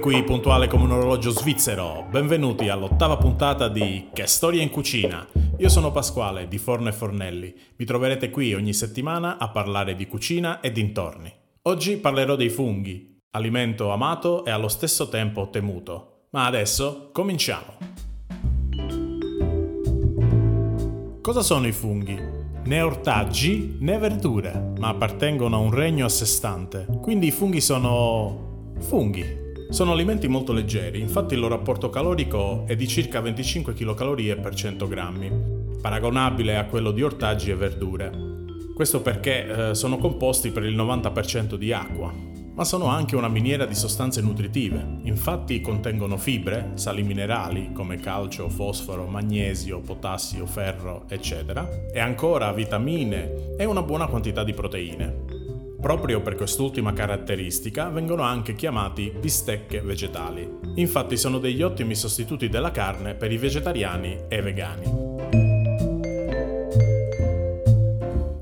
qui puntuale come un orologio svizzero. Benvenuti all'ottava puntata di Che storia in cucina. Io sono Pasquale di Forno e Fornelli. Mi troverete qui ogni settimana a parlare di cucina e dintorni. Oggi parlerò dei funghi, alimento amato e allo stesso tempo temuto. Ma adesso cominciamo. Cosa sono i funghi? Né ortaggi né verdure, ma appartengono a un regno a sé stante. Quindi i funghi sono... funghi. Sono alimenti molto leggeri, infatti il loro apporto calorico è di circa 25 kcal per 100 grammi, paragonabile a quello di ortaggi e verdure. Questo perché eh, sono composti per il 90% di acqua, ma sono anche una miniera di sostanze nutritive. Infatti contengono fibre, sali minerali come calcio, fosforo, magnesio, potassio, ferro, eccetera, e ancora vitamine e una buona quantità di proteine. Proprio per quest'ultima caratteristica vengono anche chiamati bistecche vegetali. Infatti sono degli ottimi sostituti della carne per i vegetariani e vegani.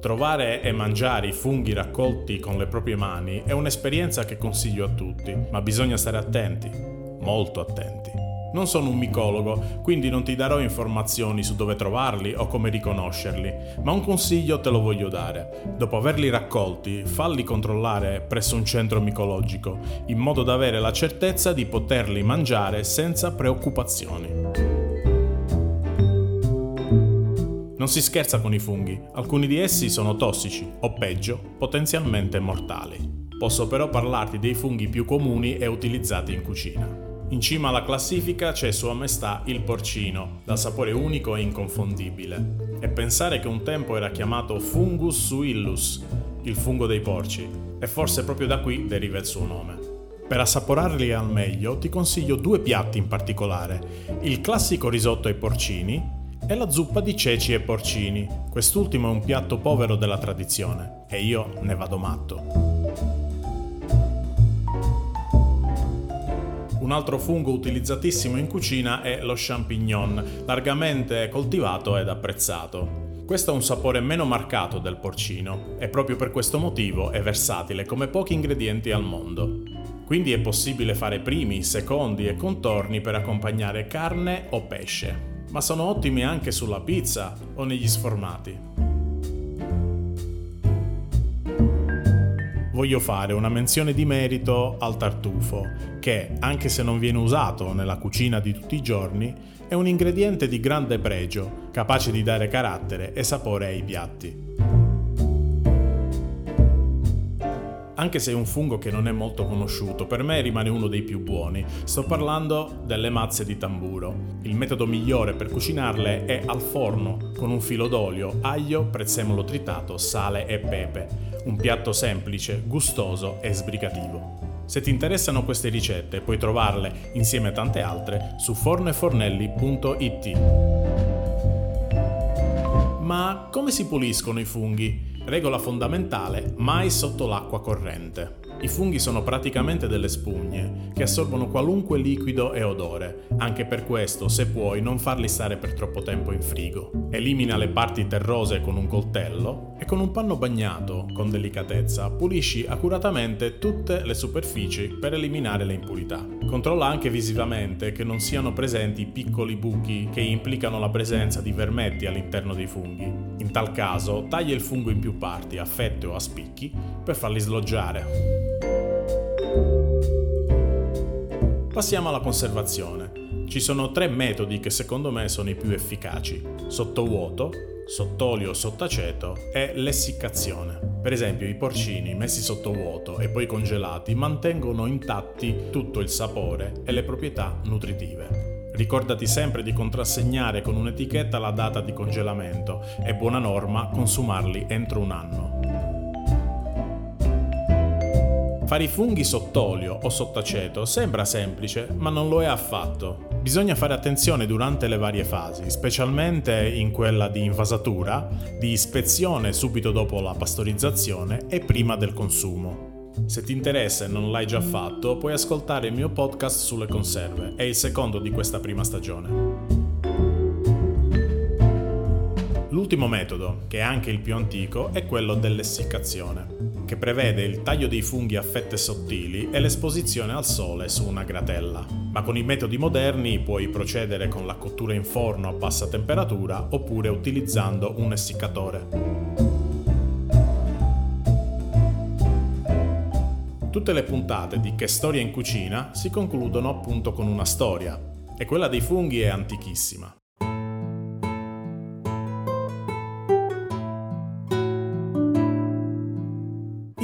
Trovare e mangiare i funghi raccolti con le proprie mani è un'esperienza che consiglio a tutti, ma bisogna stare attenti, molto attenti. Non sono un micologo, quindi non ti darò informazioni su dove trovarli o come riconoscerli, ma un consiglio te lo voglio dare. Dopo averli raccolti, falli controllare presso un centro micologico, in modo da avere la certezza di poterli mangiare senza preoccupazioni. Non si scherza con i funghi, alcuni di essi sono tossici o peggio, potenzialmente mortali. Posso però parlarti dei funghi più comuni e utilizzati in cucina. In cima alla classifica c'è Sua Maestà il porcino, dal sapore unico e inconfondibile. E pensare che un tempo era chiamato Fungus suillus, il fungo dei porci, e forse proprio da qui deriva il suo nome. Per assaporarli al meglio ti consiglio due piatti in particolare, il classico risotto ai porcini e la zuppa di ceci e porcini. Quest'ultimo è un piatto povero della tradizione e io ne vado matto. Un altro fungo utilizzatissimo in cucina è lo champignon, largamente coltivato ed apprezzato. Questo ha un sapore meno marcato del porcino e proprio per questo motivo è versatile come pochi ingredienti al mondo. Quindi è possibile fare primi, secondi e contorni per accompagnare carne o pesce, ma sono ottimi anche sulla pizza o negli sformati. Voglio fare una menzione di merito al tartufo, che, anche se non viene usato nella cucina di tutti i giorni, è un ingrediente di grande pregio, capace di dare carattere e sapore ai piatti. anche se è un fungo che non è molto conosciuto, per me rimane uno dei più buoni. Sto parlando delle mazze di tamburo. Il metodo migliore per cucinarle è al forno, con un filo d'olio, aglio, prezzemolo tritato, sale e pepe. Un piatto semplice, gustoso e sbrigativo. Se ti interessano queste ricette puoi trovarle insieme a tante altre su fornefornelli.it. Ma come si puliscono i funghi? Regola fondamentale, mai sotto l'acqua corrente. I funghi sono praticamente delle spugne che assorbono qualunque liquido e odore. Anche per questo, se puoi, non farli stare per troppo tempo in frigo. Elimina le parti terrose con un coltello e con un panno bagnato, con delicatezza, pulisci accuratamente tutte le superfici per eliminare le impurità. Controlla anche visivamente che non siano presenti piccoli buchi che implicano la presenza di vermetti all'interno dei funghi. In tal caso, taglia il fungo in più parti, a fette o a spicchi, per farli sloggiare. Passiamo alla conservazione. Ci sono tre metodi che secondo me sono i più efficaci: sottovuoto, sott'olio sott'aceto e l'essiccazione. Per esempio, i porcini messi sotto vuoto e poi congelati mantengono intatti tutto il sapore e le proprietà nutritive. Ricordati sempre di contrassegnare con un'etichetta la data di congelamento. È buona norma consumarli entro un anno. Fare i funghi sott'olio o sott'aceto sembra semplice, ma non lo è affatto. Bisogna fare attenzione durante le varie fasi, specialmente in quella di invasatura, di ispezione subito dopo la pastorizzazione e prima del consumo. Se ti interessa e non l'hai già fatto, puoi ascoltare il mio podcast sulle conserve, è il secondo di questa prima stagione. L'ultimo metodo, che è anche il più antico, è quello dell'essiccazione, che prevede il taglio dei funghi a fette sottili e l'esposizione al sole su una gratella. Ma con i metodi moderni puoi procedere con la cottura in forno a bassa temperatura oppure utilizzando un essiccatore. Tutte le puntate di Che storia in cucina si concludono appunto con una storia, e quella dei funghi è antichissima.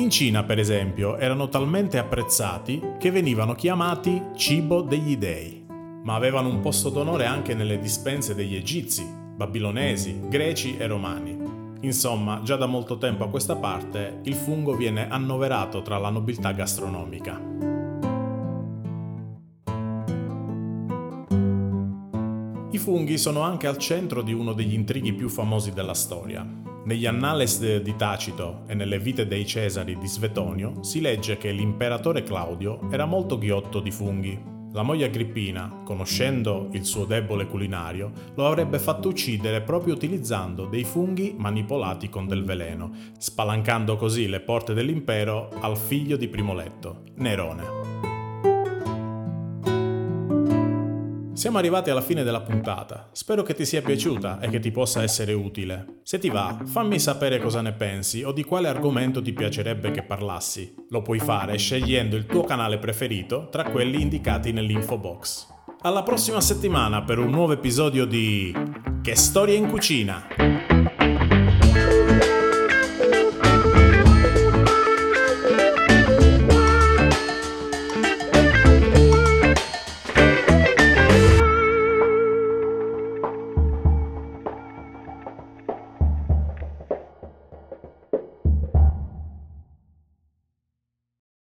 In Cina, per esempio, erano talmente apprezzati che venivano chiamati cibo degli dei, ma avevano un posto d'onore anche nelle dispense degli egizi, babilonesi, greci e romani. Insomma, già da molto tempo a questa parte il fungo viene annoverato tra la nobiltà gastronomica. I funghi sono anche al centro di uno degli intrighi più famosi della storia, negli Annales di Tacito e nelle vite dei Cesari di Svetonio si legge che l'imperatore Claudio era molto ghiotto di funghi. La moglie Agrippina, conoscendo il suo debole culinario, lo avrebbe fatto uccidere proprio utilizzando dei funghi manipolati con del veleno, spalancando così le porte dell'impero al figlio di Primoletto, Nerone. Siamo arrivati alla fine della puntata. Spero che ti sia piaciuta e che ti possa essere utile. Se ti va, fammi sapere cosa ne pensi o di quale argomento ti piacerebbe che parlassi. Lo puoi fare scegliendo il tuo canale preferito tra quelli indicati nell'info box. Alla prossima settimana per un nuovo episodio di Che storia in cucina!